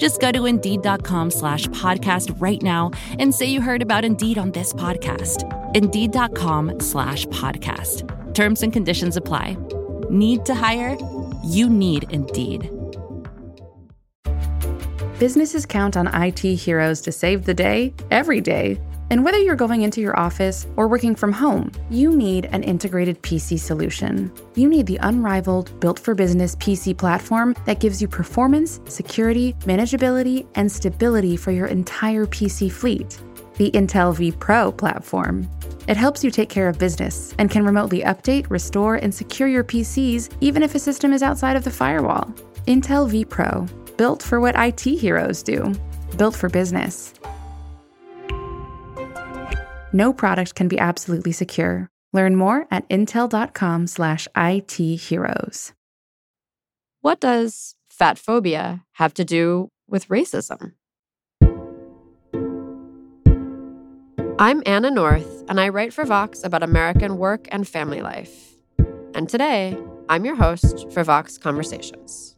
Just go to Indeed.com slash podcast right now and say you heard about Indeed on this podcast. Indeed.com slash podcast. Terms and conditions apply. Need to hire? You need Indeed. Businesses count on IT heroes to save the day every day. And whether you're going into your office or working from home, you need an integrated PC solution. You need the unrivaled, built for business PC platform that gives you performance, security, manageability, and stability for your entire PC fleet. The Intel vPro platform. It helps you take care of business and can remotely update, restore, and secure your PCs even if a system is outside of the firewall. Intel vPro, built for what IT heroes do, built for business. No product can be absolutely secure. Learn more at intel.com/itheroes. What does fat phobia have to do with racism? I'm Anna North, and I write for Vox about American work and family life. And today, I'm your host for Vox Conversations.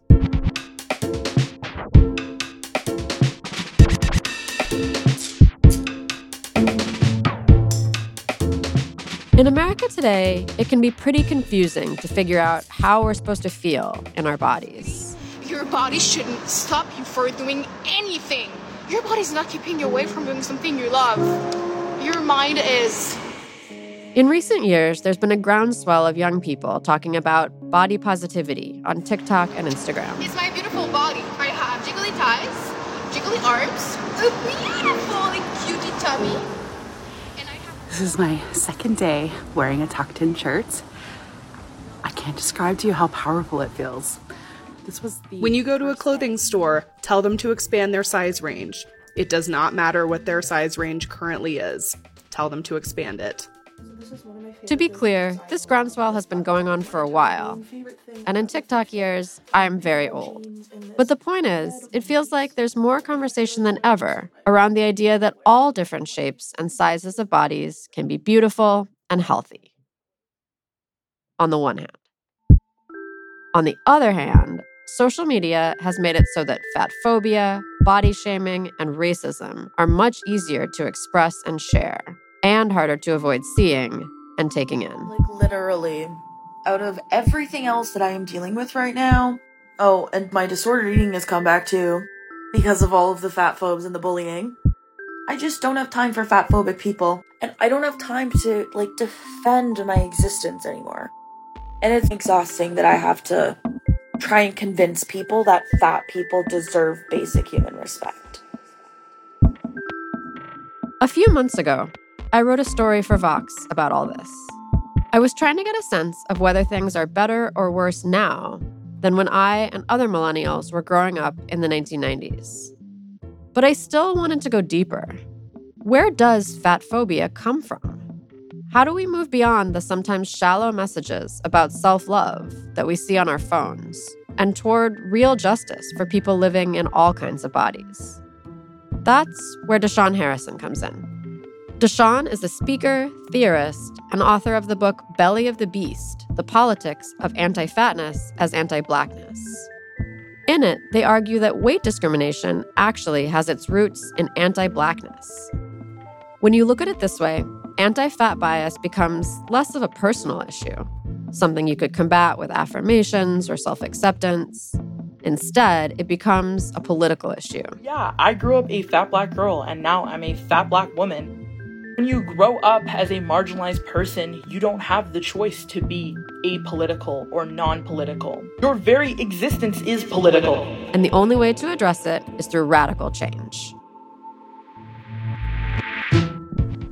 In America today, it can be pretty confusing to figure out how we're supposed to feel in our bodies. Your body shouldn't stop you for doing anything. Your body's not keeping you away from doing something you love. Your mind is. In recent years, there's been a groundswell of young people talking about body positivity on TikTok and Instagram. It's my beautiful body. I have jiggly thighs, jiggly arms, a beautiful, like, cutie tummy. This is my second day wearing a tucked in shirt. I can't describe to you how powerful it feels. This was When you go to a clothing store, tell them to expand their size range. It does not matter what their size range currently is. Tell them to expand it. To be clear, this groundswell has been going on for a while. And in TikTok years, I'm very old. But the point is, it feels like there's more conversation than ever around the idea that all different shapes and sizes of bodies can be beautiful and healthy. On the one hand. On the other hand, social media has made it so that fat phobia, body shaming, and racism are much easier to express and share, and harder to avoid seeing and taking in. Like, literally, out of everything else that I am dealing with right now, oh, and my disordered eating has come back too because of all of the fat phobes and the bullying. I just don't have time for fat phobic people, and I don't have time to, like, defend my existence anymore. And it's exhausting that I have to try and convince people that fat people deserve basic human respect. A few months ago, I wrote a story for Vox about all this. I was trying to get a sense of whether things are better or worse now than when I and other millennials were growing up in the 1990s. But I still wanted to go deeper. Where does fat phobia come from? How do we move beyond the sometimes shallow messages about self love that we see on our phones and toward real justice for people living in all kinds of bodies? That's where Da'Shaun Harrison comes in. Da'Shaun is a speaker, theorist, and author of the book Belly of the Beast The Politics of Anti Fatness as Anti Blackness. In it, they argue that weight discrimination actually has its roots in anti blackness. When you look at it this way, anti fat bias becomes less of a personal issue, something you could combat with affirmations or self acceptance. Instead, it becomes a political issue. Yeah, I grew up a fat black girl, and now I'm a fat black woman. When you grow up as a marginalized person, you don't have the choice to be apolitical or non political. Your very existence is political. And the only way to address it is through radical change.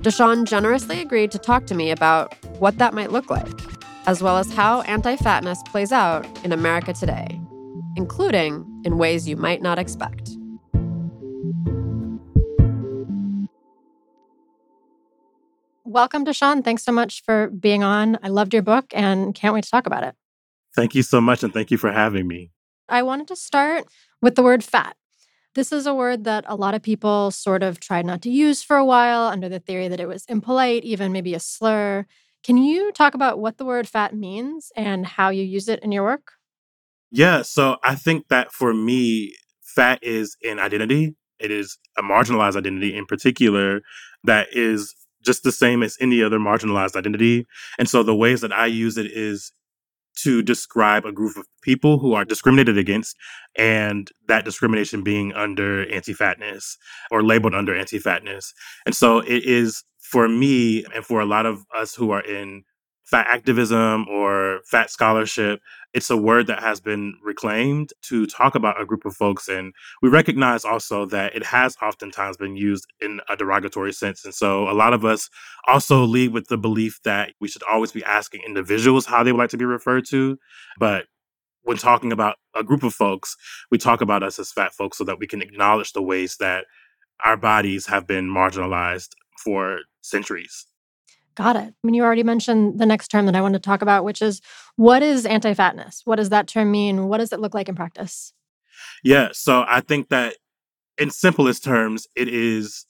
Da'Shaun generously agreed to talk to me about what that might look like, as well as how anti fatness plays out in America today, including in ways you might not expect. Welcome Da'Shaun. Thanks so much for being on. I loved your book and can't wait to talk about it. Thank you so much, and thank you for having me. I wanted to start with the word fat. This is a word that a lot of people sort of tried not to use for a while under the theory that it was impolite, even maybe a slur. Can you talk about what the word fat means and how you use it in your work? Yeah, so I think that for me, fat is an identity. It is a marginalized identity in particular that is just the same as any other marginalized identity. And so the ways that I use it is to describe a group of people who are discriminated against and that discrimination being under anti-fatness or labeled under anti-fatness. And so it is for me and for a lot of us who are in fat activism or fat scholarship, it's a word that has been reclaimed to talk about a group of folks. And we recognize also that it has oftentimes been used in a derogatory sense. And so a lot of us also lead with the belief that we should always be asking individuals how they would like to be referred to. But when talking about a group of folks, we talk about us as fat folks so that we can acknowledge the ways that our bodies have been marginalized for centuries. Got it. I mean, you already mentioned the next term that I want to talk about, which is what is anti fatness? What does that term mean? What does it look like in practice? Yeah. So I think that in simplest terms, it is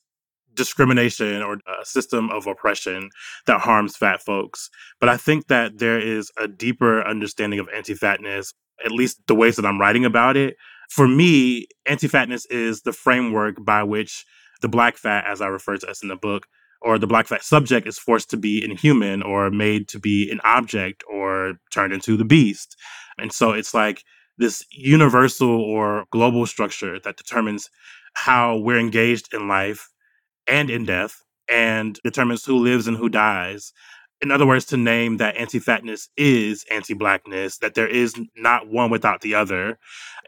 discrimination or a system of oppression that harms fat folks. But I think that there is a deeper understanding of anti fatness, at least the ways that I'm writing about it. For me, anti fatness is the framework by which the black fat, as I refer to us in the book, or the black fat subject is forced to be inhuman or made to be an object or turned into the beast. And so it's like this universal or global structure that determines how we're engaged in life and in death and determines who lives and who dies. In other words, to name that anti fatness is anti blackness, that there is not one without the other,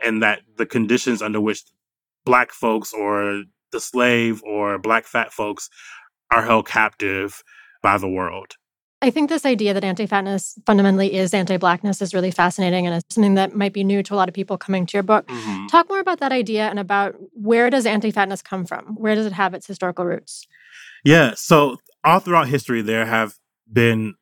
and that the conditions under which black folks or the slave or black fat folks are held captive by the world. I think this idea that anti fatness fundamentally is anti blackness is really fascinating and it's something that might be new to a lot of people coming to your book. Mm-hmm. Talk more about that idea and about where does anti fatness come from? Where does it have its historical roots? Yeah. So, all throughout history, there have been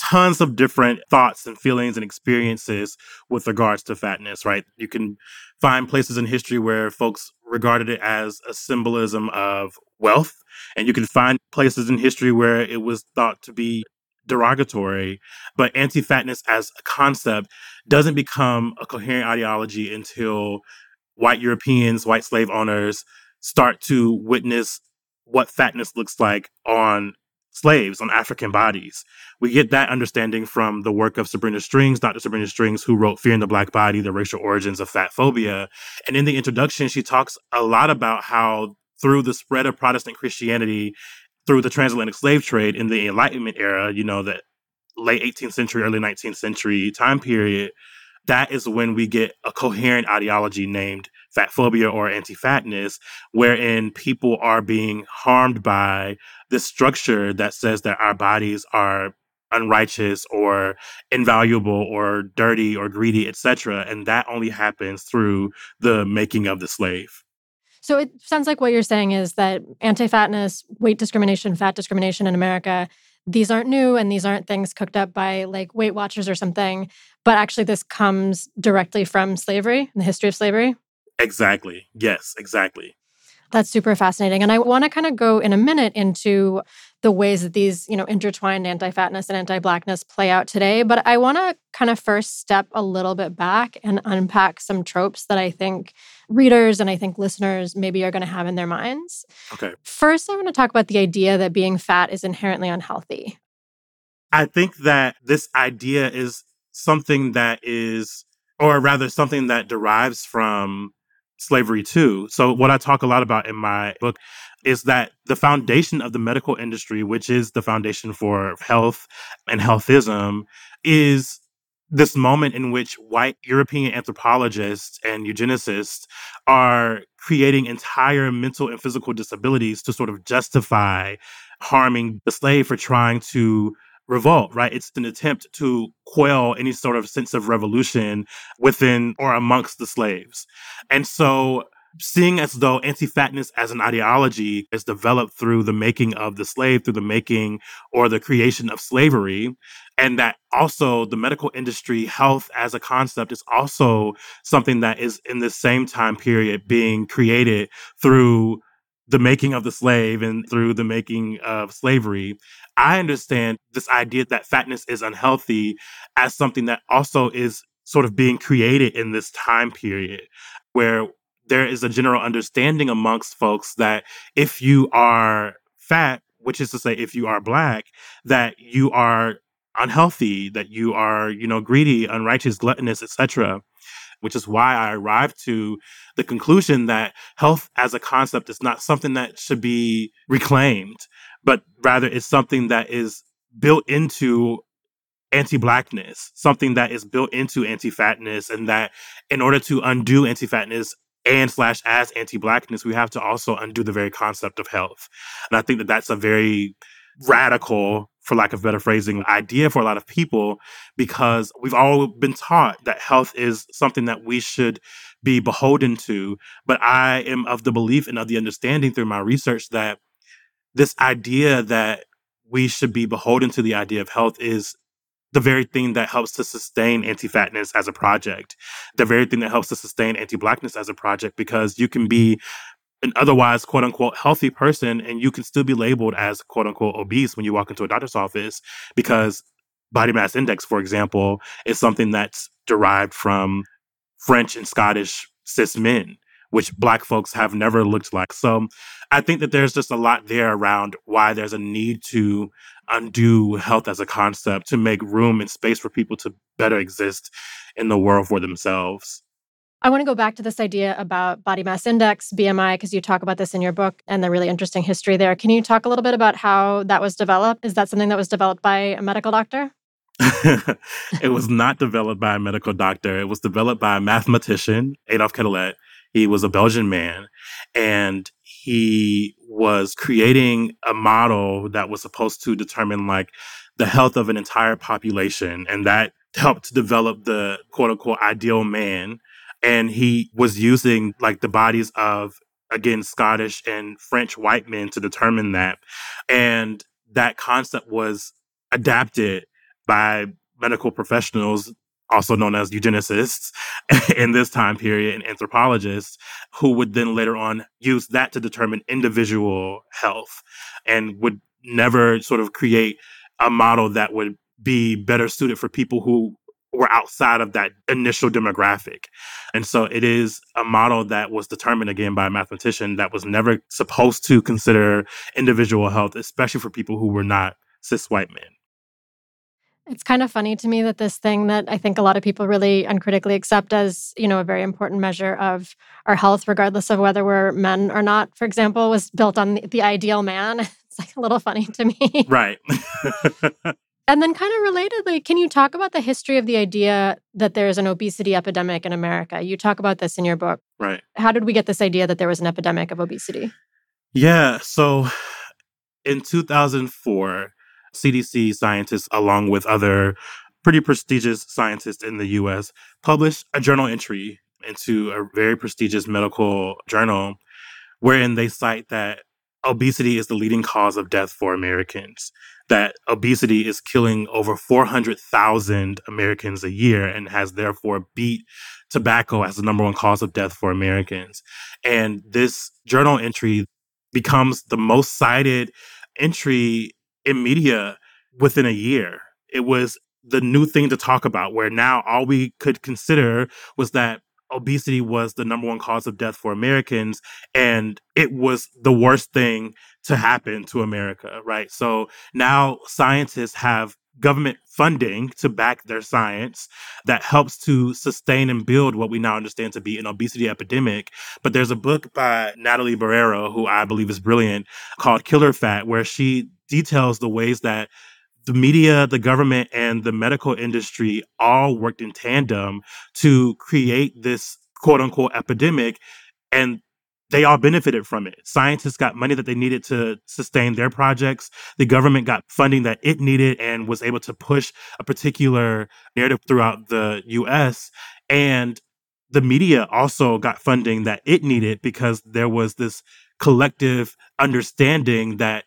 tons of different thoughts and feelings and experiences with regards to fatness, right? You can find places in history where folks regarded it as a symbolism of wealth, and you can find places in history where it was thought to be derogatory. But anti fatness as a concept doesn't become a coherent ideology until white Europeans, white slave owners start to witness what fatness looks like on slaves on African bodies. We get that understanding from the work of Sabrina Strings, Dr. Sabrina Strings, who wrote Fearing the Black Body, The Racial Origins of Fat Phobia. And in the introduction, she talks a lot about how through the spread of Protestant Christianity, through the transatlantic slave trade in the Enlightenment era, you know, that late 18th century, early 19th century time period, that is when we get a coherent ideology named fat phobia or anti fatness, wherein people are being harmed by this structure that says that our bodies are unrighteous or invaluable or dirty or greedy, etc. And that only happens through the making of the slave. So it sounds like what you're saying is that anti fatness, weight discrimination, fat discrimination in America, these aren't new and these aren't things cooked up by like Weight Watchers or something, but actually this comes directly from slavery and the history of slavery. Exactly. Yes, exactly. That's super fascinating. And I want to kind of go in a minute into the ways that these, you know, intertwined anti-fatness and anti-blackness play out today, but I want to kind of first step a little bit back and unpack some tropes that I think readers and I think listeners maybe are going to have in their minds. Okay. First, I want to talk about the idea that being fat is inherently unhealthy. I think that this idea is something that is or rather something that derives from slavery too. So what I talk a lot about in my book is that the foundation of the medical industry, which is the foundation for health and healthism, is this moment in which white European anthropologists and eugenicists are creating entire mental and physical disabilities to sort of justify harming the slave for trying to revolt, right? It's an attempt to quell any sort of sense of revolution within or amongst the slaves. And so seeing as though anti-fatness as an ideology is developed through the making of the slave, through the making or the creation of slavery, and that also the medical industry health as a concept is also something that is in the same time period being created through the making of the slave and through the making of slavery. I understand this idea that fatness is unhealthy as something that also is sort of being created in this time period where there is a general understanding amongst folks that if you are fat, which is to say, if you are black, that you are unhealthy, that you are, you know, greedy, unrighteous, gluttonous, etc which is why I arrived to the conclusion that health as a concept is not something that should be reclaimed, but rather it's something that is built into anti-blackness, something that is built into anti-fatness, and that in order to undo anti-fatness and slash as anti-blackness, we have to also undo the very concept of health. And I think that that's a very radical for lack of better phrasing, idea for a lot of people because we've all been taught that health is something that we should be beholden to. But I am of the belief and of the understanding through my research that this idea that we should be beholden to the idea of health is the very thing that helps to sustain anti-fatness as a project, the very thing that helps to sustain anti-blackness as a project, because you can be an otherwise quote unquote healthy person and you can still be labeled as quote unquote obese when you walk into a doctor's office because body mass index for example is something that's derived from french and scottish cis men which black folks have never looked like. So i think that there's just a lot there around why there's a need to undo health as a concept to make room and space for people to better exist in the world for themselves I want to go back to this idea about body mass index, BMI, because you talk about this in your book and the really interesting history there. Can you talk a little bit about how that was developed? Is that something that was developed by a medical doctor? it was not developed by a medical doctor. It was developed by a mathematician, Adolphe Quetelet. He was a Belgian man, and he was creating a model that was supposed to determine like the health of an entire population, and that helped develop the quote unquote ideal man and he was using like the bodies of again Scottish and French white men to determine that, and that concept was adapted by medical professionals also known as eugenicists in this time period and anthropologists who would then later on use that to determine individual health and would never sort of create a model that would be better suited for people who were outside of that initial demographic. And so it is a model that was determined again by a mathematician that was never supposed to consider individual health, especially for people who were not cis white men. It's kind of funny to me that this thing that I think a lot of people really uncritically accept as, you know, a very important measure of our health, regardless of whether we're men or not, for example, was built on the, the ideal man. It's like a little funny to me. Right. And then, kind of relatedly, can you talk about the history of the idea that there's an obesity epidemic in America? You talk about this in your book. Right. How did we get this idea that there was an epidemic of obesity? Yeah. So in 2004, CDC scientists, along with other pretty prestigious scientists in the US, published a journal entry into a very prestigious medical journal wherein they cite that obesity is the leading cause of death for Americans that obesity is killing over 400,000 Americans a year and has therefore beat tobacco as the number one cause of death for Americans. And this journal entry becomes the most cited entry in media within a year. It was the new thing to talk about, where now all we could consider was that obesity was the number one cause of death for Americans, and it was the worst thing to happen to America, right? So now scientists have government funding to back their science that helps to sustain and build what we now understand to be an obesity epidemic. But there's a book by Natalie Boero, who I believe is brilliant, called Killer Fat, where she details the ways that the media, the government, and the medical industry all worked in tandem to create this quote unquote epidemic. And they all benefited from it. Scientists got money that they needed to sustain their projects. The government got funding that it needed and was able to push a particular narrative throughout the US. And the media also got funding that it needed because there was this collective understanding that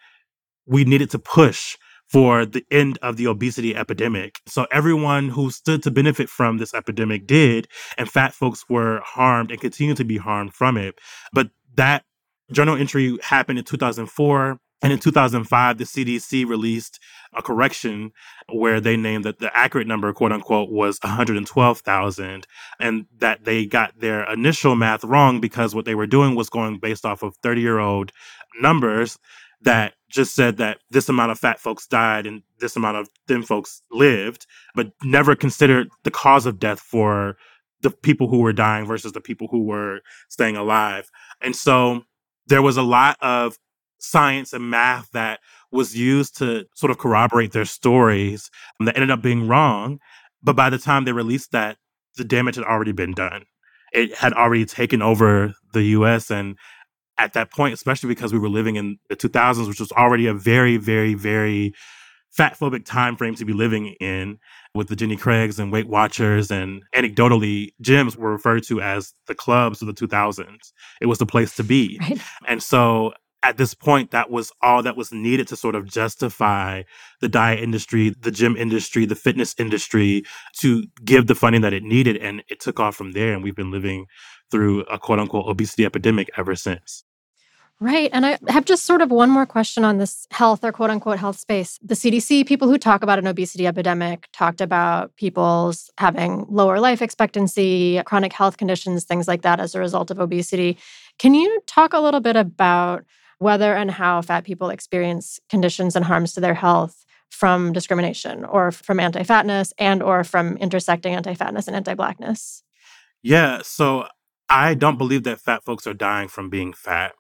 we needed to push for the end of the obesity epidemic. So everyone who stood to benefit from this epidemic did, and fat folks were harmed and continue to be harmed from it. But that journal entry happened in 2004. And in 2005, the CDC released a correction where they named that the accurate number, quote unquote, was 112,000, and that they got their initial math wrong because what they were doing was going based off of 30 year old numbers that just said that this amount of fat folks died and this amount of thin folks lived, but never considered the cause of death for the people who were dying versus the people who were staying alive. And so there was a lot of science and math that was used to sort of corroborate their stories that ended up being wrong. But by the time they released that, the damage had already been done. It had already taken over the US. And at that point, especially because we were living in the 2000s, which was already a very, very, very fat phobic time frame to be living in with the Jenny Craigs and Weight Watchers and anecdotally gyms were referred to as the clubs of the 2000s. It was the place to be. Right. And so at this point, that was all that was needed to sort of justify the diet industry, the gym industry, the fitness industry to give the funding that it needed. And it took off from there. And we've been living through a quote unquote obesity epidemic ever since. Right. And I have just sort of one more question on this health or quote unquote health space. The CDC, people who talk about an obesity epidemic, talked about people's having lower life expectancy, chronic health conditions, things like that as a result of obesity. Can you talk a little bit about whether and how fat people experience conditions and harms to their health from discrimination or from anti-fatness and or from intersecting anti-fatness and anti-blackness? Yeah, so I don't believe that fat folks are dying from being fat.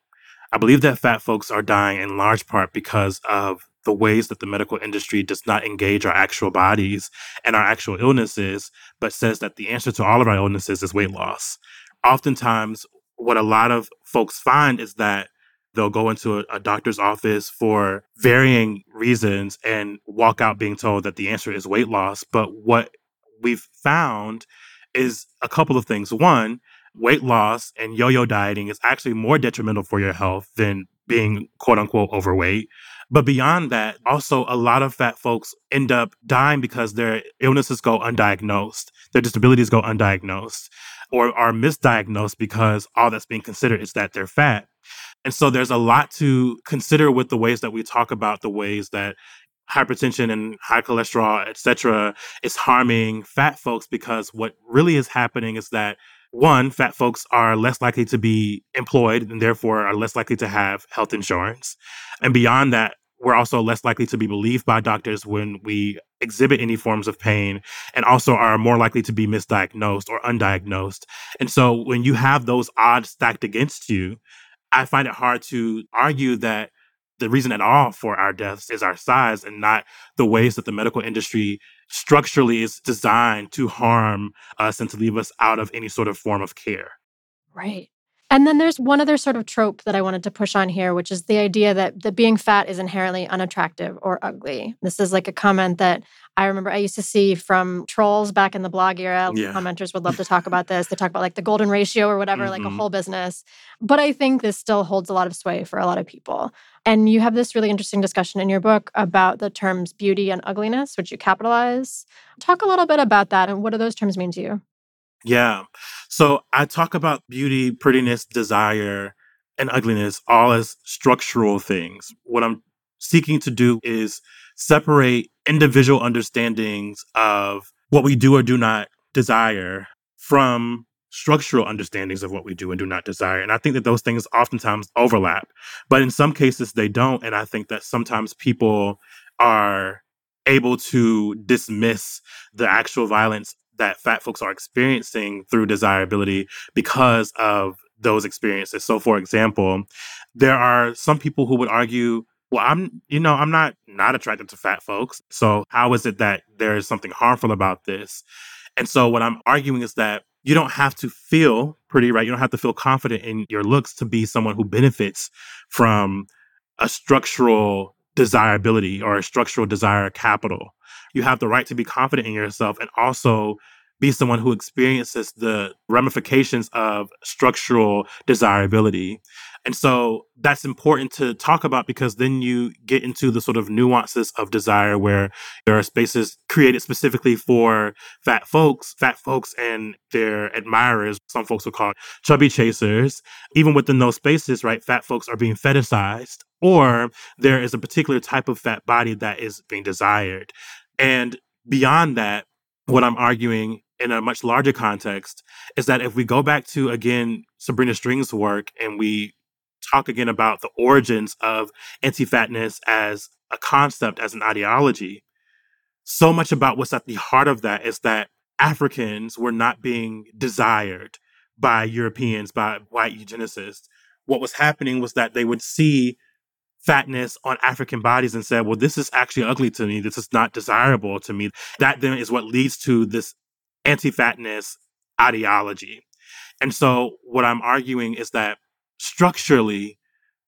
I believe that fat folks are dying in large part because of the ways that the medical industry does not engage our actual bodies and our actual illnesses, but says that the answer to all of our illnesses is weight loss. Oftentimes, what a lot of folks find is that they'll go into a, a, doctor's office for varying reasons and walk out being told that the answer is weight loss. But what we've found is a couple of things. One, weight loss and yo yo dieting is actually more detrimental for your health than being quote unquote overweight. But beyond that, also a lot of fat folks end up dying because their illnesses go undiagnosed, their disabilities go undiagnosed, or are misdiagnosed because all that's being considered is that they're fat. And so there's a lot to consider with the ways that we talk about the ways that hypertension and high cholesterol, et cetera, is harming fat folks because what really is happening is that one, fat folks are less likely to be employed and therefore are less likely to have health insurance. And beyond that, we're also less likely to be believed by doctors when we exhibit any forms of pain and also are more likely to be misdiagnosed or undiagnosed. And so when you have those odds stacked against you, I find it hard to argue that the reason at all for our deaths is our size and not the ways that the medical industry structurally is designed to harm us and to leave us out of any sort of form of care. Right. And then there's one other sort of trope that I wanted to push on here, which is the idea that, that being fat is inherently unattractive or ugly. This is like a comment that I remember I used to see from trolls back in the blog era. Yeah. Commenters would love to talk about this. They talk about like the golden ratio or whatever, mm-hmm. like a mm-hmm. whole business. But I think this still holds a lot of sway for a lot of people. And you have this really interesting discussion in your book about the terms beauty and ugliness, which you capitalize. Talk a little bit about that and what do those terms mean to you? Yeah. So I talk about beauty, prettiness, desire, and ugliness all as structural things. What I'm seeking to do is separate individual understandings of what we do or do not desire from structural understandings of what we do and do not desire. And I think that those things oftentimes overlap, but in some cases they don't. And I think that sometimes people are able to dismiss the actual violence that fat folks are experiencing through desirability because of those experiences. So, for example, there are some people who would argue, well, I'm, you know, I'm not not attracted to fat folks. So, how is it that there is something harmful about this? And so, what I'm arguing is that you don't have to feel pretty, right? You don't have to feel confident in your looks to be someone who benefits from a structural desirability or structural desire capital. You have the right to be confident in yourself and also be someone who experiences the ramifications of structural desirability. And so that's important to talk about because then you get into the sort of nuances of desire where there are spaces created specifically for fat folks, fat folks and their admirers. Some folks will call it chubby chasers. Even within those spaces, right, fat folks are being fetishized or there is a particular type of fat body that is being desired. And beyond that, what I'm arguing in a much larger context is that if we go back to again Sabrina Strings' work and we talk again about the origins of anti-fatness as a concept as an ideology so much about what's at the heart of that is that Africans were not being desired by Europeans by white eugenicists what was happening was that they would see fatness on African bodies and said, well, this is actually ugly to me. This is not desirable to me. That then is what leads to this anti fatness ideology. And so, what I'm arguing is that structurally,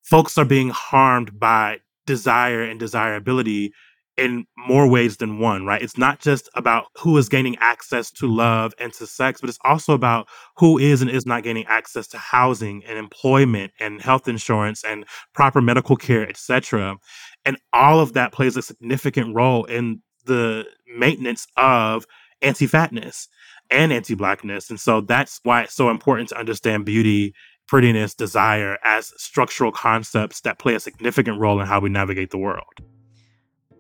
folks are being harmed by desire and desirability in more ways than one, right? It's not just about who is gaining access to love and to sex, but it's also about who is and is not gaining access to housing and employment and health insurance and proper medical care, etc. And all of that plays a significant role in the maintenance of anti-fatness and anti-blackness. And so that's why it's so important to understand beauty prettiness, desire as structural concepts that play a significant role in how we navigate the world.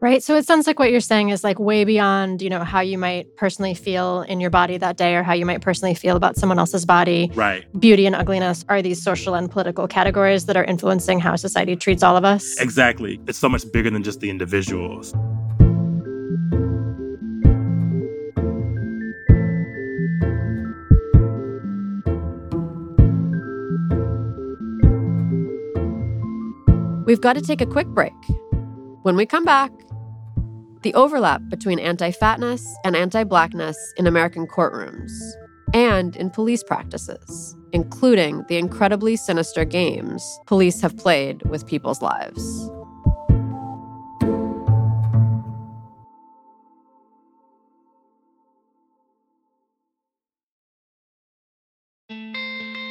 Right. So it sounds like what you're saying is like way beyond, you know, how you might personally feel in your body that day or how you might personally feel about someone else's body. Right. Beauty and ugliness are these social and political categories that are influencing how society treats all of us. Exactly. It's so much bigger than just the individuals. We've got to take a quick break. When we come back, the overlap between anti fatness and anti blackness in American courtrooms and in police practices, including the incredibly sinister games police have played with people's lives.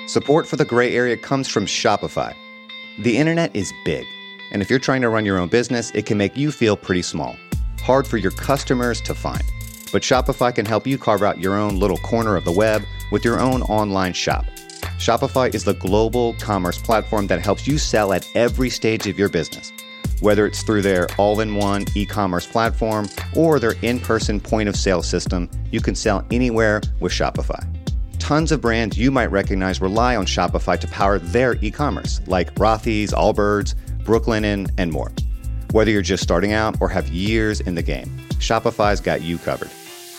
Support for the gray area comes from Shopify. The internet is big, and if you're trying to run your own business, it can make you feel pretty small, hard for your customers to find. But Shopify can help you carve out your own little corner of the web with your own online shop. Shopify is the global commerce platform that helps you sell at every stage of your business. Whether it's through their all in one e commerce platform or their in person point of sale system, you can sell anywhere with Shopify. Tons of brands you might recognize rely on Shopify to power their e commerce, like Rothy's, Allbirds, Brooklinen, and more. Whether you're just starting out or have years in the game, Shopify's got you covered.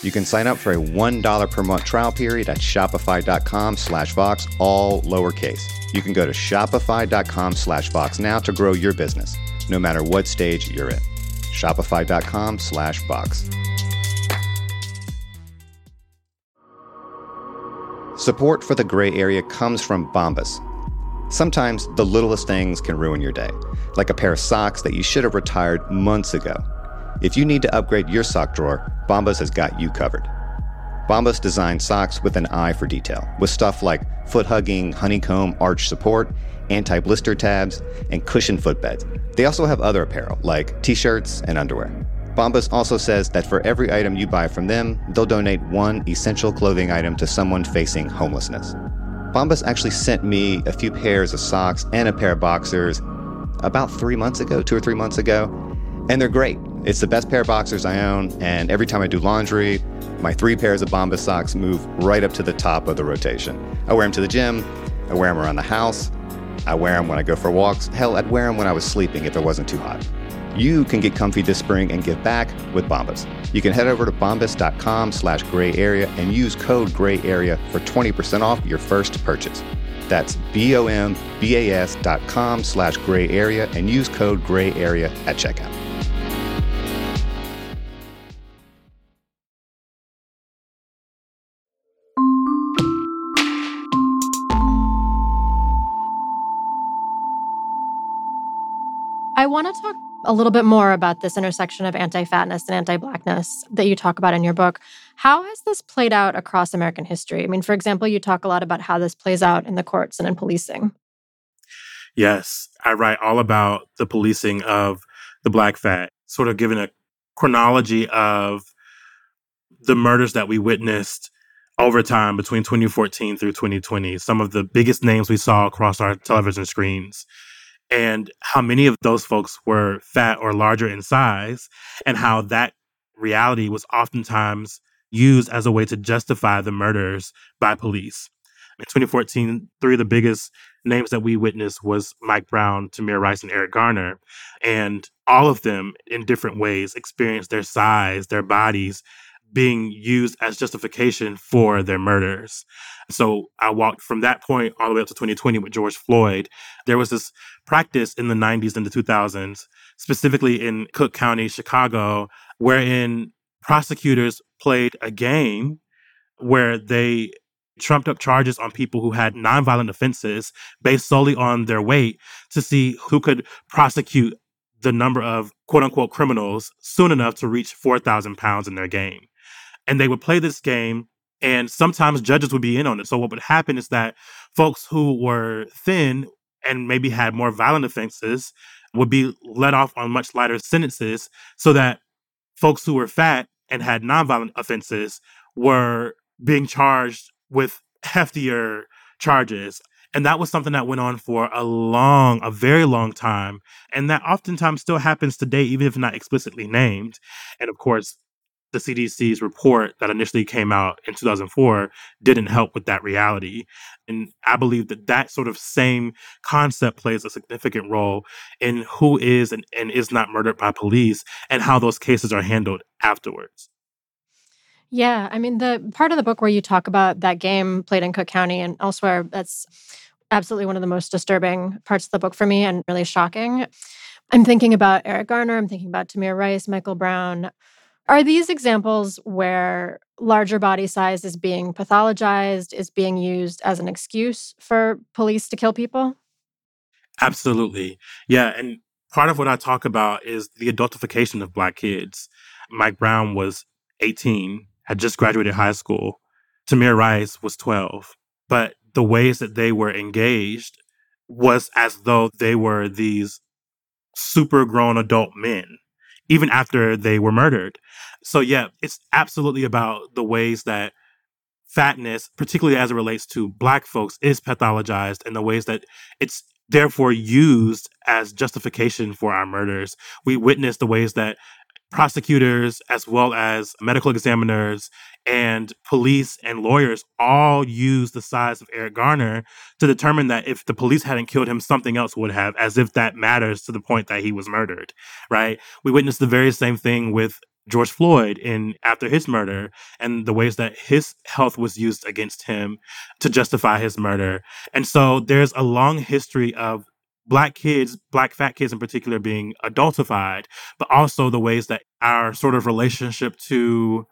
You can sign up for a $1 per month trial period at shopify.com slash Vox, all lowercase. You can go to shopify.com slash Vox now to grow your business, no matter what stage you're in. Shopify.com slash Vox. Support for the gray area comes from Bombas. Sometimes the littlest things can ruin your day, like a pair of socks that you should have retired months ago. If you need to upgrade your sock drawer, Bombas has got you covered. Bombas designed socks with an eye for detail, with stuff like foot hugging, honeycomb arch support, anti blister tabs, and cushioned footbeds. They also have other apparel, like t shirts and underwear. Bombas also says that for every item you buy from them, they'll donate one essential clothing item to someone facing homelessness. Bombas actually sent me a few pairs of socks and a pair of boxers about three months ago, two or three months ago, and they're great. It's the best pair of boxers I own, and every time I do laundry, my three pairs of Bombas socks move right up to the top of the rotation. I wear them to the gym, I wear them around the house, I wear them when I go for walks. Hell, I'd wear them when I was sleeping if it wasn't too hot you can get comfy this spring and give back with Bombas. You can head over to bombas.com slash gray area and use code gray area for 20% off your first purchase. That's B-O-M-B-A-S dot com slash gray area and use code gray area at checkout. I want to talk a little bit more about this intersection of anti fatness and anti blackness that you talk about in your book. How has this played out across American history? I mean, for example, you talk a lot about how this plays out in the courts and in policing. Yes, I write all about the policing of the black fat, sort of giving a chronology of the murders that we witnessed over time between 2014 through 2020, some of the biggest names we saw across our television screens, and how many of those folks were fat or larger in size, and mm-hmm. how that reality was oftentimes used as a way to justify the murders by police. In 2014, three of the biggest names that we witnessed was Mike Brown, Tamir Rice, and Eric Garner. And all of them, in different ways, experienced their size, their bodies being used as justification for their murders. So I walked from that point all the way up to 2020 with George Floyd. There was this practice in the 90s and the 2000s, specifically in Cook County, Chicago, wherein prosecutors played a game where they trumped up charges on people who had nonviolent offenses based solely on their weight to see who could prosecute the number of quote unquote criminals soon enough to reach 4,000 pounds in their game. And they would play this game, and sometimes judges would be in on it. So, what would happen is that folks who were thin and maybe had more violent offenses would be let off on much lighter sentences so that folks who were fat and had nonviolent offenses were being charged with heftier charges. And that was something that went on for a long, a very long time. And that oftentimes still happens today, even if not explicitly named. And of course, the CDC's report that initially came out in 2004 didn't help with that reality. And I believe that that sort of same concept plays a significant role in who is and, and is not murdered by police and how those cases are handled afterwards. Yeah, I mean, the part of the book where you talk about that game played in Cook County and elsewhere, that's absolutely one of the most disturbing parts of the book for me and really shocking. I'm thinking about Eric Garner, I'm thinking about Tamir Rice, Michael Brown. Are these examples where larger body size is being pathologized, is being used as an excuse for police to kill people? Absolutely. Yeah. And part of what I talk about is the adultification of Black kids. Mike Brown was 18 had just graduated high school. Tamir Rice was 12. But the ways that they were engaged was as though they were these super grown adult men, even after they were murdered. So, yeah, it's absolutely about the ways that fatness, particularly as it relates to Black folks, is pathologized and the ways that it's therefore used as justification for our murders. We witness the ways that prosecutors as well as medical examiners and police and lawyers all use the size of Eric Garner to determine that if the police hadn't killed him, something else would have, as if that matters to the point that he was murdered, right? We witnessed the very same thing with George Floyd in after his murder and the ways that his health was used against him to justify his murder. And so there's a long history of black kids, black fat kids in particular, being adultified, but also the ways that our sort of relationship to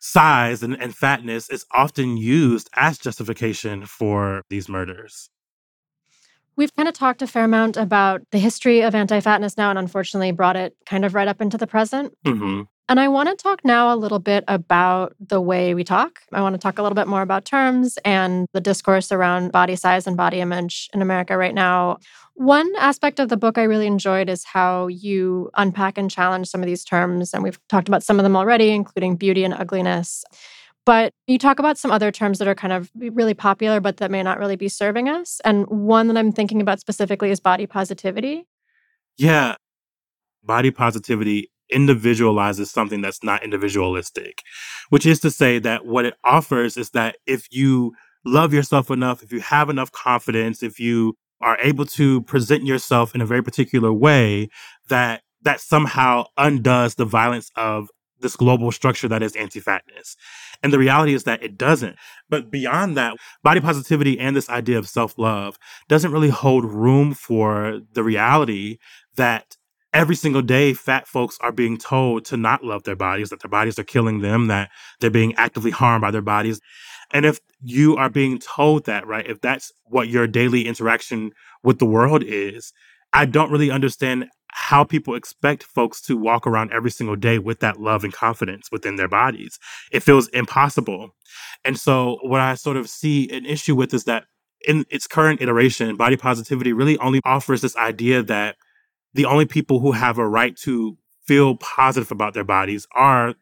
size and, and fatness is often used as justification for these murders. We've kind of talked a fair amount about the history of anti fatness now, and unfortunately brought it kind of right up into the present. Mm-hmm. And I want to talk now a little bit about the way we talk. I want to talk a little bit more about terms and the discourse around body size and body image in America right now. One aspect of the book I really enjoyed is how you unpack and challenge some of these terms. And we've talked about some of them already, including beauty and ugliness. But you talk about some other terms that are kind of really popular, but that may not really be serving us. And one that I'm thinking about specifically is body positivity. Yeah. Body positivity individualizes something that's not individualistic, which is to say that what it offers is that if you love yourself enough, if you have enough confidence, if you are able to present yourself in a very particular way that that somehow undoes the violence of this global structure that is anti-fatness. And the reality is that it doesn't. But beyond that, body positivity and this idea of self-love doesn't really hold room for the reality that every single day fat folks are being told to not love their bodies, that their bodies are killing them, that they're being actively harmed by their bodies. And if you are being told that, right, if that's what your daily interaction with the world is, I don't really understand how people expect folks to walk around every single day with that love and confidence within their bodies. It feels impossible. And so, what I sort of see an issue with is that in its current iteration, body positivity really only offers this idea that the only people who have a right to feel positive about their bodies are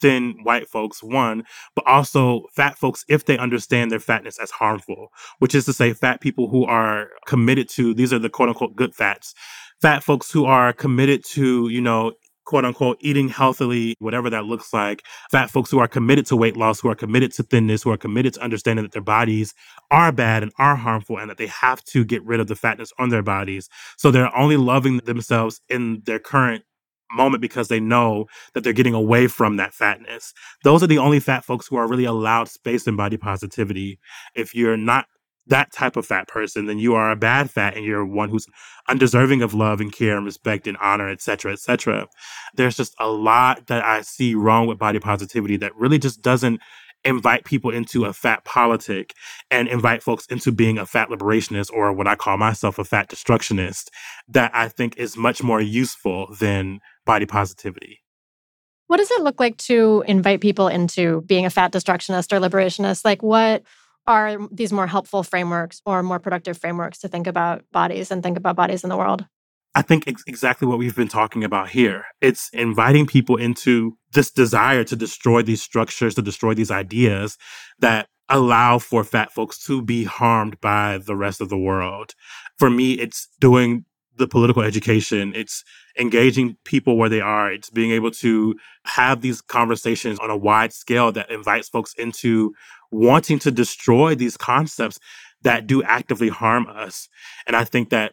thin white folks, one, but also fat folks if they understand their fatness as harmful, which is to say, fat people who are committed to these are the quote unquote good fats. Fat folks who are committed to, you know, quote unquote eating healthily, whatever that looks like. Fat folks who are committed to weight loss, who are committed to thinness, who are committed to understanding that their bodies are bad and are harmful and that they have to get rid of the fatness on their bodies. So they're only loving themselves in their current moment because they know that they're getting away from that fatness. Those are the only fat folks who are really allowed space in body positivity. If you're not that type of fat person, then you are a bad fat and you're one who's undeserving of love and care and respect and honor, etc., etc. There's just a lot that I see wrong with body positivity that really just doesn't invite people into a fat politic and invite folks into being a fat liberationist or what I call myself a fat destructionist that I think is much more useful than body positivity. What does it look like to invite people into being a fat destructionist or liberationist? Like, what are these more helpful frameworks or more productive frameworks to think about bodies and think about bodies in the world? I think ex- exactly what we've been talking about here. It's inviting people into this desire to destroy these structures, to destroy these ideas that allow for fat folks to be harmed by the rest of the world. For me, it's doing the political education. It's engaging people where they are. It's being able to have these conversations on a wide scale that invites folks into wanting to destroy these concepts that do actively harm us. And I think that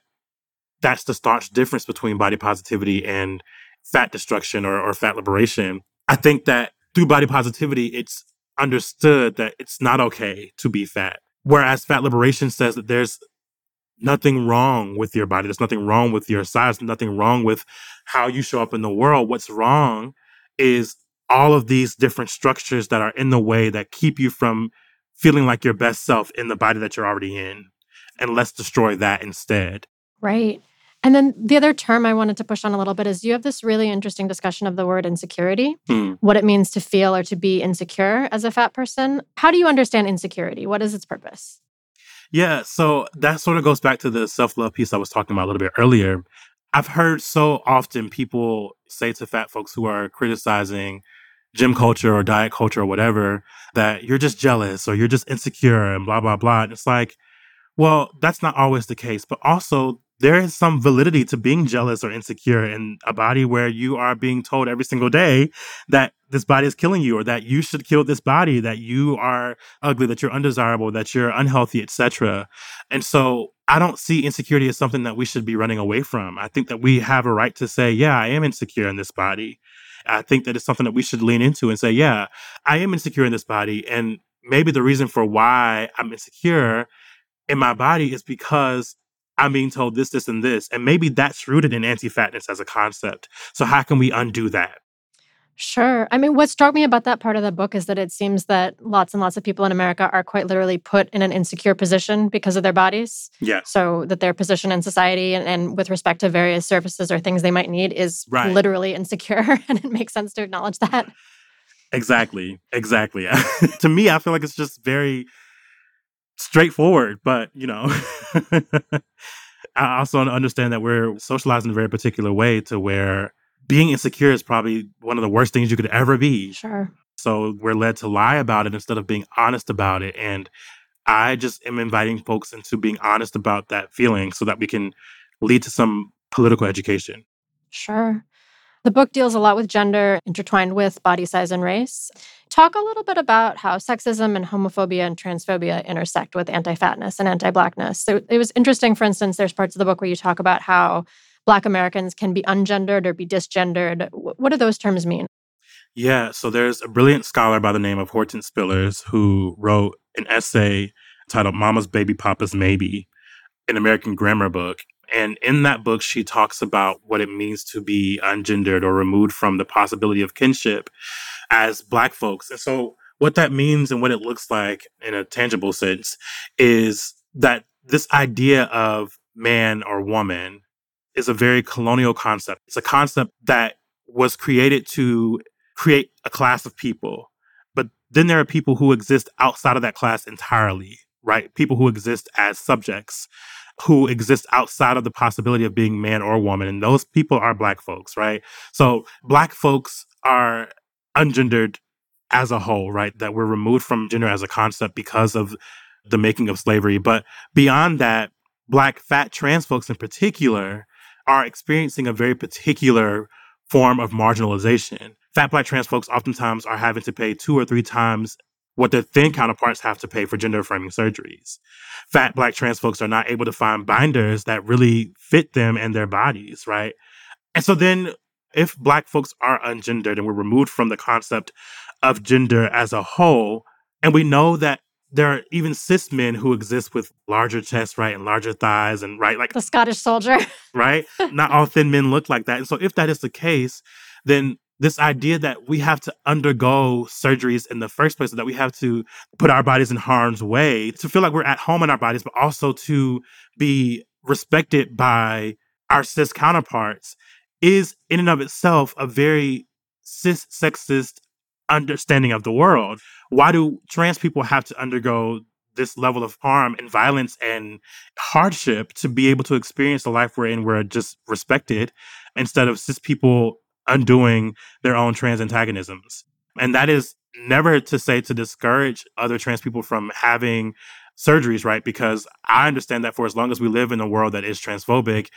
that's the staunch difference between body positivity and fat destruction or, or fat liberation. I think that through body positivity, it's understood that it's not okay to be fat. Whereas fat liberation says that there's nothing wrong with your body. There's nothing wrong with your size, nothing wrong with how you show up in the world. What's wrong is all of these different structures that are in the way that keep you from feeling like your best self in the body that you're already in. And let's destroy that instead. Right. And then the other term I wanted to push on a little bit is you have this really interesting discussion of the word insecurity, Hmm. what it means to feel or to be insecure as a fat person. How do you understand insecurity? What is its purpose? Yeah, so that sort of goes back to the self love piece I was talking about a little bit earlier. I've heard so often people say to fat folks who are criticizing gym culture or diet culture or whatever that you're just jealous or you're just insecure and blah, blah, blah. And it's like, well, that's not always the case. But also, there is some validity to being jealous or insecure in a body where you are being told every single day that this body is killing you or that you should kill this body that you are ugly that you're undesirable that you're unhealthy etc and so i don't see insecurity as something that we should be running away from. I think that we have a right to say yeah i am insecure in this body. I think that it's something that we should lean into and say yeah i am insecure in this body. And maybe the reason for why i'm insecure in my body is because I'm being told this, this, and this. And maybe that's rooted in anti fatness as a concept. So, how can we undo that? Sure. I mean, what struck me about that part of the book is that it seems that lots and lots of people in America are quite literally put in an insecure position because of their bodies. Yeah. So that their position in society and, and with respect to various services or things they might need is Right. literally insecure. and it makes sense to acknowledge that. Exactly. Exactly. to me, I feel like it's just very straightforward, but you know, I also understand that we're socialized in a very particular way to where being insecure is probably one of the worst things you could ever be. Sure. So we're led to lie about it instead of being honest about it. And I just am inviting folks into being honest about that feeling so that we can lead to some political education. Sure. The book deals a lot with gender intertwined with body size and race. Talk a little bit about how sexism and homophobia and transphobia intersect with anti fatness and anti blackness. So it was interesting, for instance, there's parts of the book where you talk about how Black Americans can be ungendered or be disgendered. What do those terms mean? Yeah, so there's a brilliant scholar by the name of Hortense Spillers who wrote an essay titled Mama's Baby Papa's Maybe, an American grammar book. And in that book, she talks about what it means to be ungendered or removed from the possibility of kinship as Black folks. And so, what that means and what it looks like in a tangible sense is that this idea of man or woman is a very colonial concept. It's a concept that was created to create a class of people. But then there are people who exist outside of that class entirely, right? People who exist as subjects, who exist outside of the possibility of being man or woman. And those people are Black folks, right? So Black folks are ungendered as a whole, right? That we're removed from gender as a concept because of the making of slavery. But beyond that, Black fat trans folks in particular are experiencing a very particular form of marginalization. Fat Black trans folks oftentimes are having to pay two or three times what their thin counterparts have to pay for gender affirming surgeries. Fat Black trans folks are not able to find binders that really fit them and their bodies, right? And so then if Black folks are ungendered and we're removed from the concept of gender as a whole, and we know that there are even cis men who exist with larger chests, right, and larger thighs, and right, like the Scottish soldier, right? Not all thin men look like that. And so, if that is the case, then this idea that we have to undergo surgeries in the first place, that we have to put our bodies in harm's way to feel like we're at home in our bodies, but also to be respected by our cis counterparts is in and of itself a very cis sexist understanding of the world. Why do trans people have to undergo this level of harm and violence and hardship to be able to experience the life we're in, we're just respected, instead of cis people undoing their own trans antagonisms? And that is never to say to discourage other trans people from having surgeries, right? Because I understand that for as long as we live in a world that is transphobic,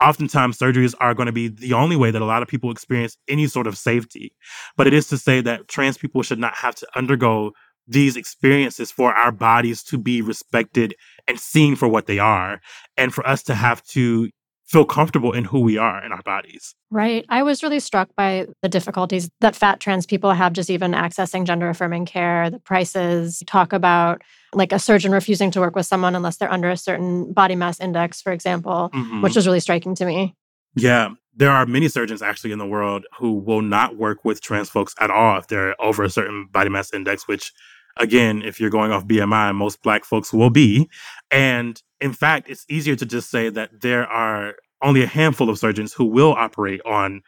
oftentimes surgeries are going to be the only way that a lot of people experience any sort of safety. But it is to say that trans people should not have to undergo these experiences for our bodies to be respected and seen for what they are, and for us to have to feel comfortable in who we are in our bodies. Right. I was really struck by the difficulties that fat trans people have just even accessing gender affirming care, the prices, talk about like a surgeon refusing to work with someone unless they're under a certain body mass index, for example, mm-hmm. which was really striking to me. Yeah. There are many surgeons actually in the world who will not work with trans folks at all if they're over a certain body mass index, which again, if you're going off BMI, most black folks will be. And in fact, it's easier to just say that there are only a handful of surgeons who will operate on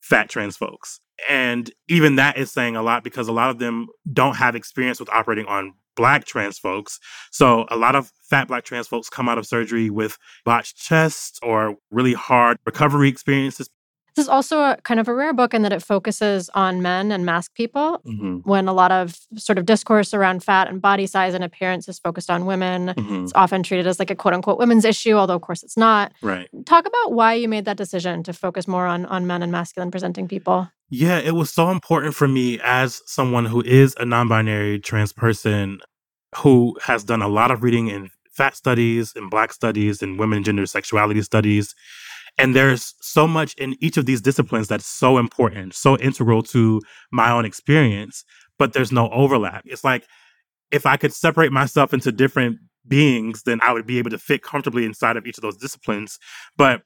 fat trans folks. And even that is saying a lot because a lot of them don't have experience with operating on black trans folks. So a lot of fat black trans folks come out of surgery with botched chests or really hard recovery experiences this is also a kind of a rare book in that it focuses on men and masc people mm-hmm. when a lot of sort of discourse around fat and body size and appearance is focused on women. Mm-hmm. It's often treated as like a quote unquote women's issue, although of course it's not. Right. Talk about why you made that decision to focus more on on men and masculine presenting people. Yeah, it was so important for me as someone who is a non-binary trans person who has done a lot of reading in fat studies and black studies and women gender sexuality studies and there's so much in each of these disciplines that's so important, so integral to my own experience, but there's no overlap. It's like if I could separate myself into different beings, then I would be able to fit comfortably inside of each of those disciplines. But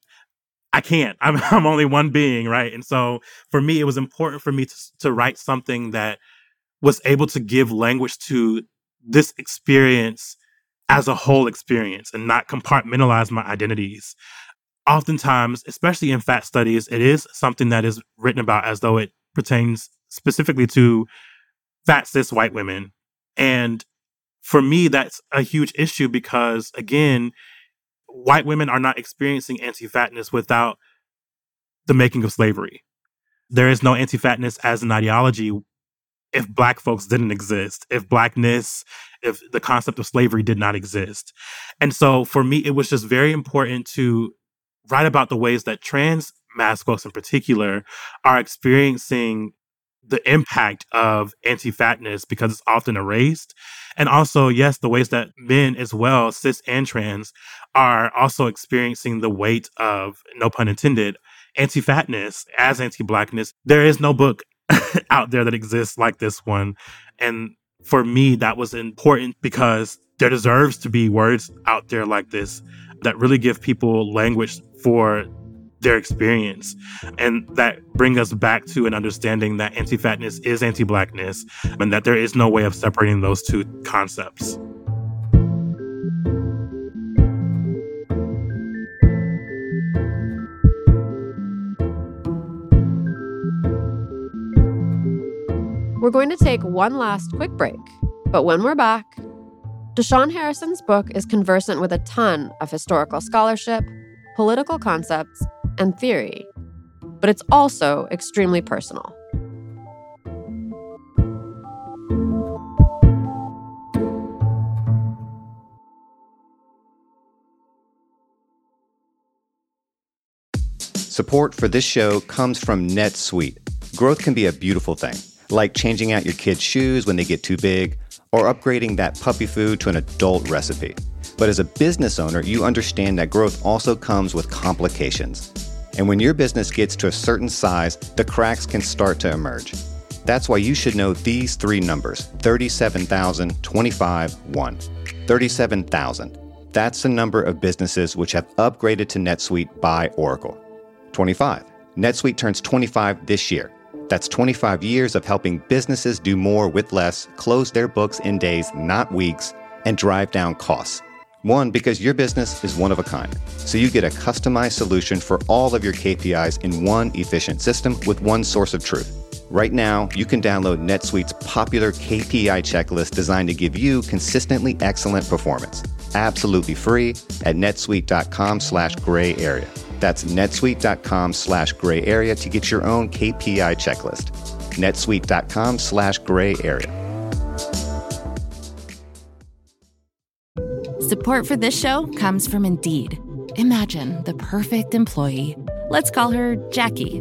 I can't. I'm, I'm only one being, right? And so for me, it was important for me to, to write something that was able to give language to this experience as a whole experience and not compartmentalize my identities oftentimes, especially in fat studies, it is something that is written about as though it pertains specifically to fat cis white women. And for me, that's a huge issue because, again, white women are not experiencing anti fatness without the making of slavery. There is no anti fatness as an ideology if black folks didn't exist, if blackness, if the concept of slavery did not exist. And so for me, it was just very important to write about the ways that trans masc folks in particular are experiencing the impact of anti-fatness because it's often erased. And also, yes, the ways that men as well, cis and trans, are also experiencing the weight of, no pun intended, anti-fatness as anti-blackness. There is no book out there that exists like this one. And for me, that was important because there deserves to be words out there like this that really give people language for their experience. And that bring us back to an understanding that anti-fatness is anti-blackness and that there is no way of separating those two concepts. We're going to take one last quick break, but when we're back, Da'Shaun Harrison's book is conversant with a ton of historical scholarship, political concepts, and theory, but it's also extremely personal. Support for this show comes from NetSuite. Growth can be a beautiful thing, like changing out your kids' shoes when they get too big, or upgrading that puppy food to an adult recipe. But as a business owner, you understand that growth also comes with complications. And when your business gets to a certain size, the cracks can start to emerge. That's why you should know these three numbers 37,000, 25, 1. 37,000. That's the number of businesses which have upgraded to NetSuite by Oracle. 25. NetSuite turns 25 this year. That's 25 years of helping businesses do more with less, close their books in days, not weeks, and drive down costs. One, because your business is one of a kind. So you get a customized solution for all of your KPIs in one efficient system with one source of truth. Right now, you can download NetSuite's popular KPI checklist designed to give you consistently excellent performance. Absolutely free at netsuite.com slash gray area. That's netsuite.com slash gray area to get your own KPI checklist. netsuite.com slash gray area. Support for this show comes from Indeed. Imagine the perfect employee. Let's call her Jackie.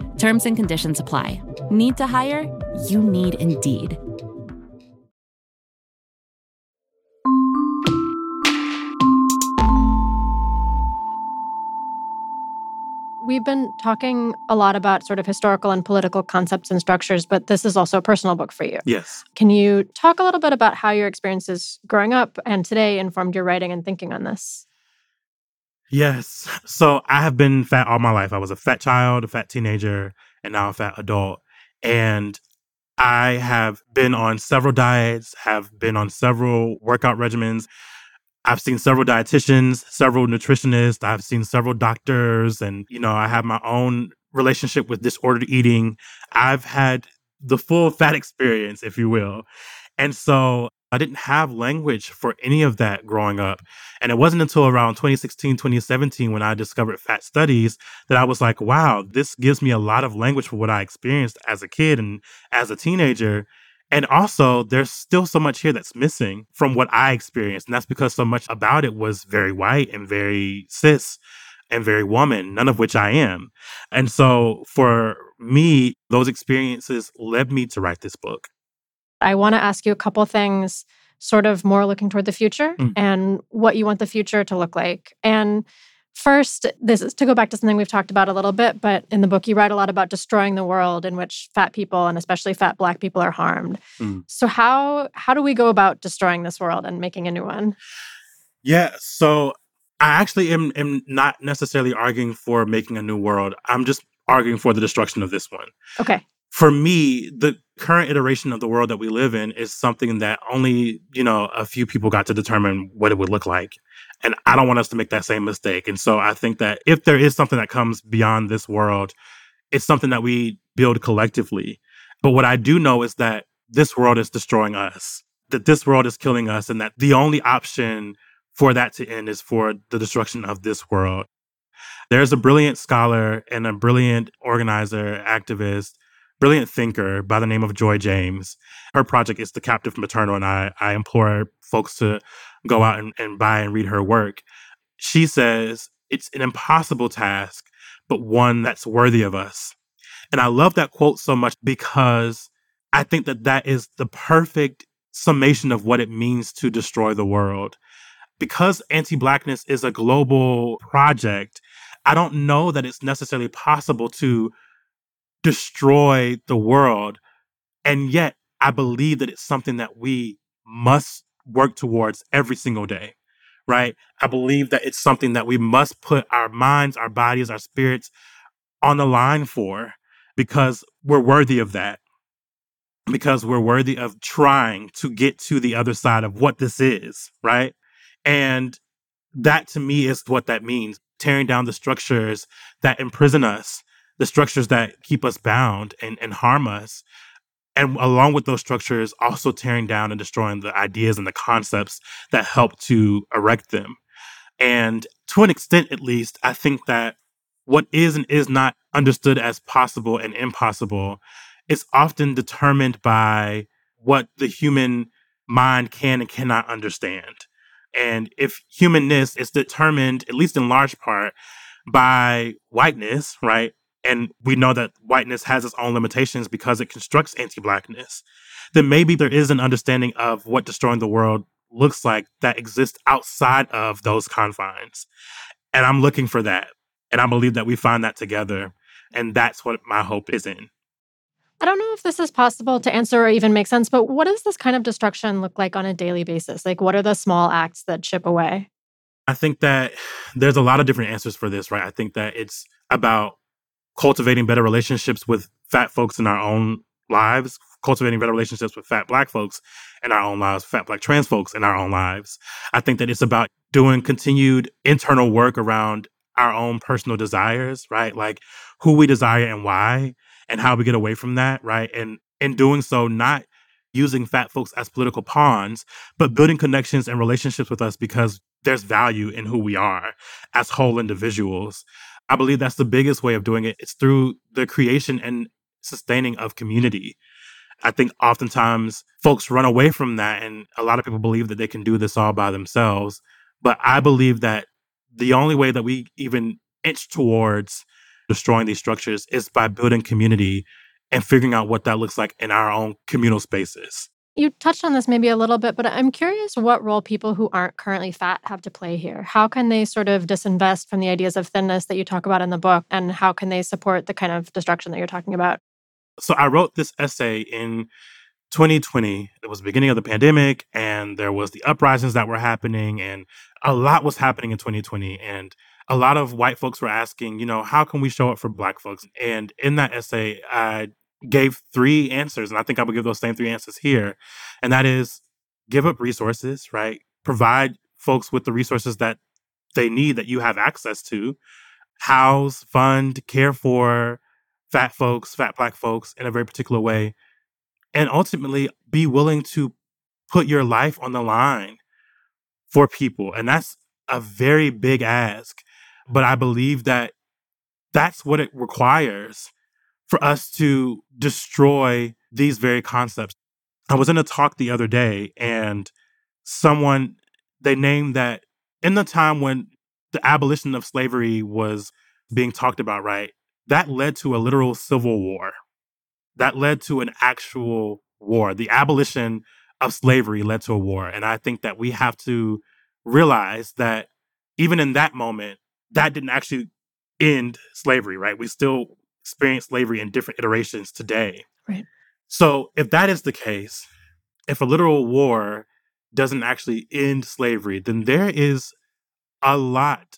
Terms and conditions apply. Need to hire? You need Indeed. We've been talking a lot about sort of historical and political concepts and structures, but this is also a personal book for you. Yes. Can you talk a little bit about how your experiences growing up and today informed your writing and thinking on this? Yes. So I have been fat all my life. I was a fat child, a fat teenager, and now a fat adult. And I have been on several diets, have been on several workout regimens. I've seen several dietitians, several nutritionists, I've seen several doctors, and you know, I have my own relationship with disordered eating. I've had the full fat experience, if you will. And so I didn't have language for any of that growing up. And it wasn't until around 2016, 2017 when I discovered fat studies that I was like, wow, this gives me a lot of language for what I experienced as a kid and as a teenager. And also, there's still so much here that's missing from what I experienced. And that's because so much about it was very white and very cis and very woman, none of which I am. And so for me, those experiences led me to write this book. I want to ask you a couple things, sort of more looking toward the future Mm. and what you want the future to look like. And first, this is to go back to something we've talked about a little bit, but in the book, you write a lot about destroying the world in which fat people and especially fat Black people are harmed. Mm. So how how do we go about destroying this world and making a new one? Yeah. So I actually am, am not necessarily arguing for making a new world. I'm just arguing for the destruction of this one. Okay. For me, the current iteration of the world that we live in is something that only, you know, a few people got to determine what it would look like. And I don't want us to make that same mistake. And so I think that if there is something that comes beyond this world, it's something that we build collectively. But what I do know is that this world is destroying us, that this world is killing us, and that the only option for that to end is for the destruction of this world. There's a brilliant scholar and a brilliant organizer, activist brilliant thinker by the name of Joy James. Her project is The Captive Maternal, and I, I implore folks to go out and, and buy and read her work. She says it's an impossible task, but one that's worthy of us. And I love that quote so much because I think that that is the perfect summation of what it means to destroy the world. Because anti Blackness is a global project, I don't know that it's necessarily possible to destroy the world. And yet, I believe that it's something that we must work towards every single day, right? I believe that it's something that we must put our minds, our bodies, our spirits on the line for because we're worthy of that. Because we're worthy of trying to get to the other side of what this is, right? And that to me is what that means tearing down the structures that imprison us, the structures that keep us bound and, and harm us. And along with those structures, also tearing down and destroying the ideas and the concepts that help to erect them. And to an extent, at least, I think that what is and is not understood as possible and impossible is often determined by what the human mind can and cannot understand. And if humanness is determined, at least in large part, by whiteness, right? And we know that whiteness has its own limitations because it constructs anti blackness, then maybe there is an understanding of what destroying the world looks like that exists outside of those confines. And I'm looking for that. And I believe that we find that together. And that's what my hope is in. I don't know if this is possible to answer or even make sense, but what does this kind of destruction look like on a daily basis? Like, what are the small acts that chip away? I think that there's a lot of different answers for this, right? I think that it's about cultivating better relationships with fat folks in our own lives, cultivating better relationships with fat black folks in our own lives, fat black trans folks in our own lives. I think that it's about doing continued internal work around our own personal desires, right? Like who we desire and why and how we get away from that, right? And in doing so, not using fat folks as political pawns, but building connections and relationships with us because there's value in who we are as whole individuals. I believe that's the biggest way of doing it. It's through the creation and sustaining of community. I think oftentimes folks run away from that, and a lot of people believe that they can do this all by themselves. But I believe that the only way that we even inch towards destroying these structures is by building community and figuring out what that looks like in our own communal spaces. You touched on this maybe a little bit, but I'm curious what role people who aren't currently fat have to play here. How can they sort of disinvest from the ideas of thinness that you talk about in the book, and how can they support the kind of destruction that you're talking about? So, I wrote this essay in 2020. It was the beginning of the pandemic, and there was the uprisings that were happening, and a lot was happening in 2020. And a lot of white folks were asking, you know, how can we show up for black folks? And in that essay, I gave three answers, and I think I would give those same three answers here. And that is give up resources, right? Provide folks with the resources that they need that you have access to. House, fund, care for fat folks, fat black folks in a very particular way. And ultimately be willing to put your life on the line for people. And that's a very big ask. But I believe that that's what it requires for us to destroy these very concepts. I was in a talk the other day and someone, they named that in the time when the abolition of slavery was being talked about, right? That led to a literal civil war. That led to an actual war. The abolition of slavery led to a war. And I think that we have to realize that even in that moment, that didn't actually end slavery, right? We still experience slavery in different iterations today. Right. So if that is the case, if a literal war doesn't actually end slavery, then there is a lot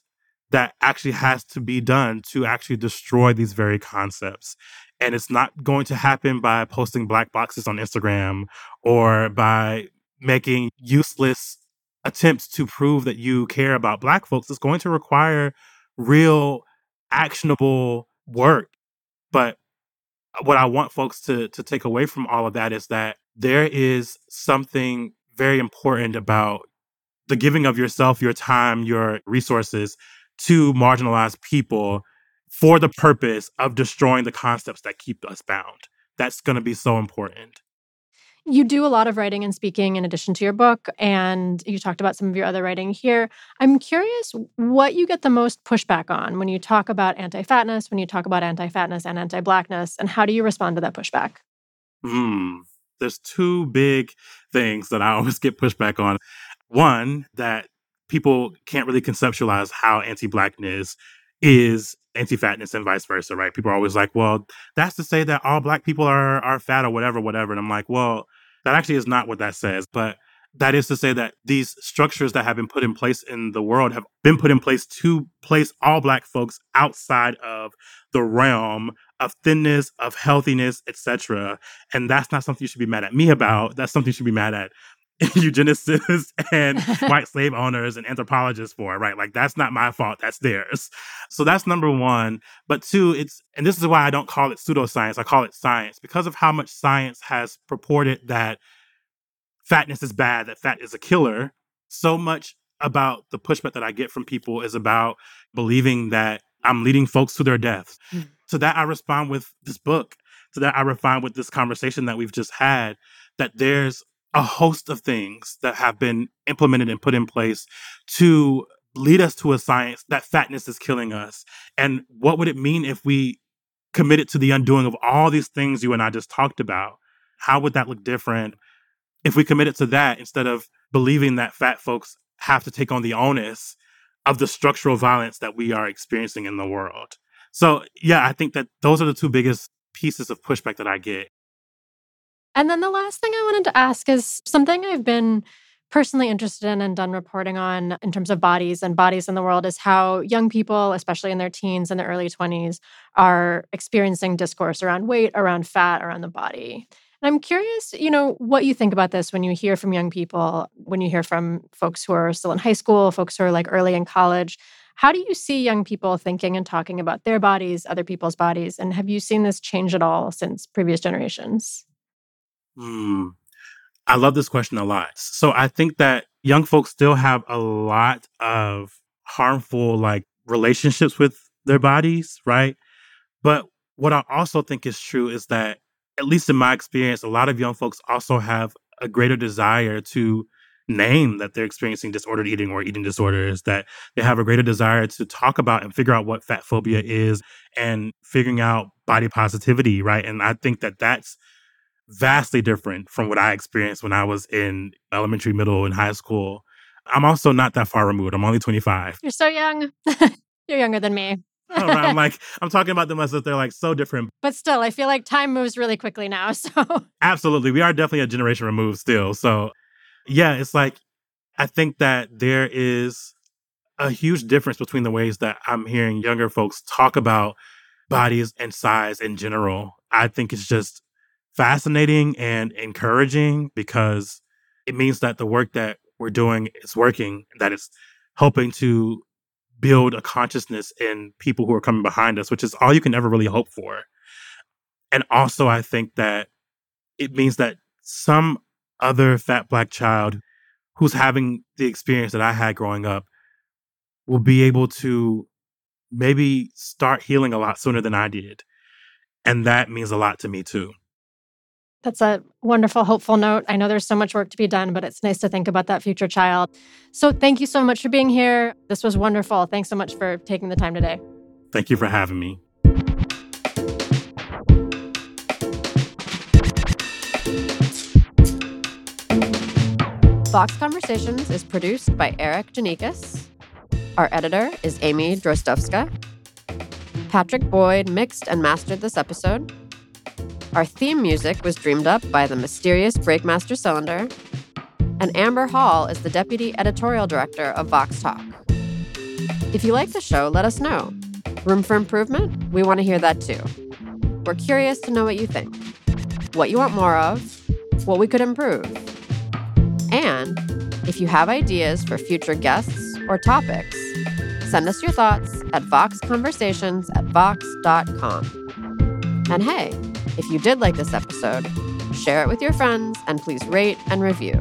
that actually has to be done to actually destroy these very concepts. And it's not going to happen by posting black boxes on Instagram or by making useless attempts to prove that you care about black folks It's going to require real actionable work but uh, what i want folks to to take away from all of that is that there is something very important about the giving of yourself your time your resources to marginalized people for the purpose of destroying the concepts that keep us bound that's going to be so important. You do a lot of writing and speaking in addition to your book, and you talked about some of your other writing here. I'm curious what you get the most pushback on when you talk about anti fatness, when you talk about anti fatness and anti blackness, and how do you respond to that pushback? Hmm. There's two big things that I always get pushback on. One, that people can't really conceptualize how anti blackness is anti fatness and vice versa, right? People are always like, well, that's to say that all black people are, are fat or whatever, whatever. And I'm like, well, that actually is not what that says. But that is to say that these structures that have been put in place in the world have been put in place to place all black folks outside of the realm of thinness, of healthiness, etc. And that's not something you should be mad at me about. That's something you should be mad at eugenicists and white slave owners and anthropologists for, right? Like that's not my fault, that's theirs. So that's number one. But two, it's and this is why I don't call it pseudoscience, I call it science because of how much science has purported that fatness is bad, that fat is a killer. So much about the pushback that I get from people is about believing that I'm leading folks to their deaths. Mm. To that, I respond with this book. To that, I respond with this conversation that we've just had that there's a host of things that have been implemented and put in place to lead us to a science that fatness is killing us. And what would it mean if we committed to the undoing of all these things you and I just talked about? How would that look different if we committed to that instead of believing that fat folks have to take on the onus of the structural violence that we are experiencing in the world? So, yeah, I think that those are the two biggest pieces of pushback that I get. And then the last thing I wanted to ask is something I've been personally interested in and done reporting on in terms of bodies and bodies in the world is how young people, especially in their teens and their early 20s, are experiencing discourse around weight, around fat, around the body. And I'm curious, you know, what you think about this when you hear from young people, when you hear from folks who are still in high school, folks who are like early in college. How do you see young people thinking and talking about their bodies, other people's bodies? And have you seen this change at all since previous generations? Hmm. I love this question a lot. So I think that young folks still have a lot of harmful like relationships with their bodies, right? But what I also think is true is that, at least in my experience, a lot of young folks also have a greater desire to name that they're experiencing disordered eating or eating disorders, that they have a greater desire to talk about and figure out what fat phobia is and figuring out body positivity, right? And I think that that's vastly different from what I experienced when I was in elementary, middle, and high school. I'm also not that far removed. I'm only 25. You're so young. You're younger than me. I'm like, I'm talking about them as if they're like so different. But still, I feel like time moves really quickly now. So, absolutely. We are definitely a generation removed still. So, yeah, it's like, I think that there is a huge difference between the ways that I'm hearing younger folks talk about bodies and size in general. I think it's just fascinating and encouraging because it means that the work that we're doing is working, that it's helping to build a consciousness in people who are coming behind us, which is all you can ever really hope for. And also, I think that it means that some other fat black child who's having the experience that I had growing up will be able to maybe start healing a lot sooner than I did. And that means a lot to me too. That's a wonderful, hopeful note. I know there's so much work to be done, but it's nice to think about that future child. So, thank you so much for being here. This was wonderful. Thanks so much for taking the time today. Thank you for having me. Vox Conversations is produced by Erikk Geannikis. Our editor is Amy Drozdowska. Patrick Boyd mixed and mastered this episode. Our theme music was dreamed up by the mysterious Breakmaster Cylinder. And Amber Hall is the deputy editorial director of Vox Talk. If you like the show, let us know. Room for improvement? We want to hear that too. We're curious to know what you think, what you want more of, what we could improve. And if you have ideas for future guests or topics, send us your thoughts at voxconversations at vox.com. And hey, if you did like this episode, share it with your friends and please rate and review.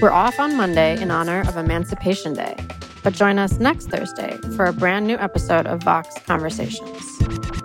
We're off on Monday in honor of Emancipation Day, but join us next Thursday for a brand new episode of Vox Conversations.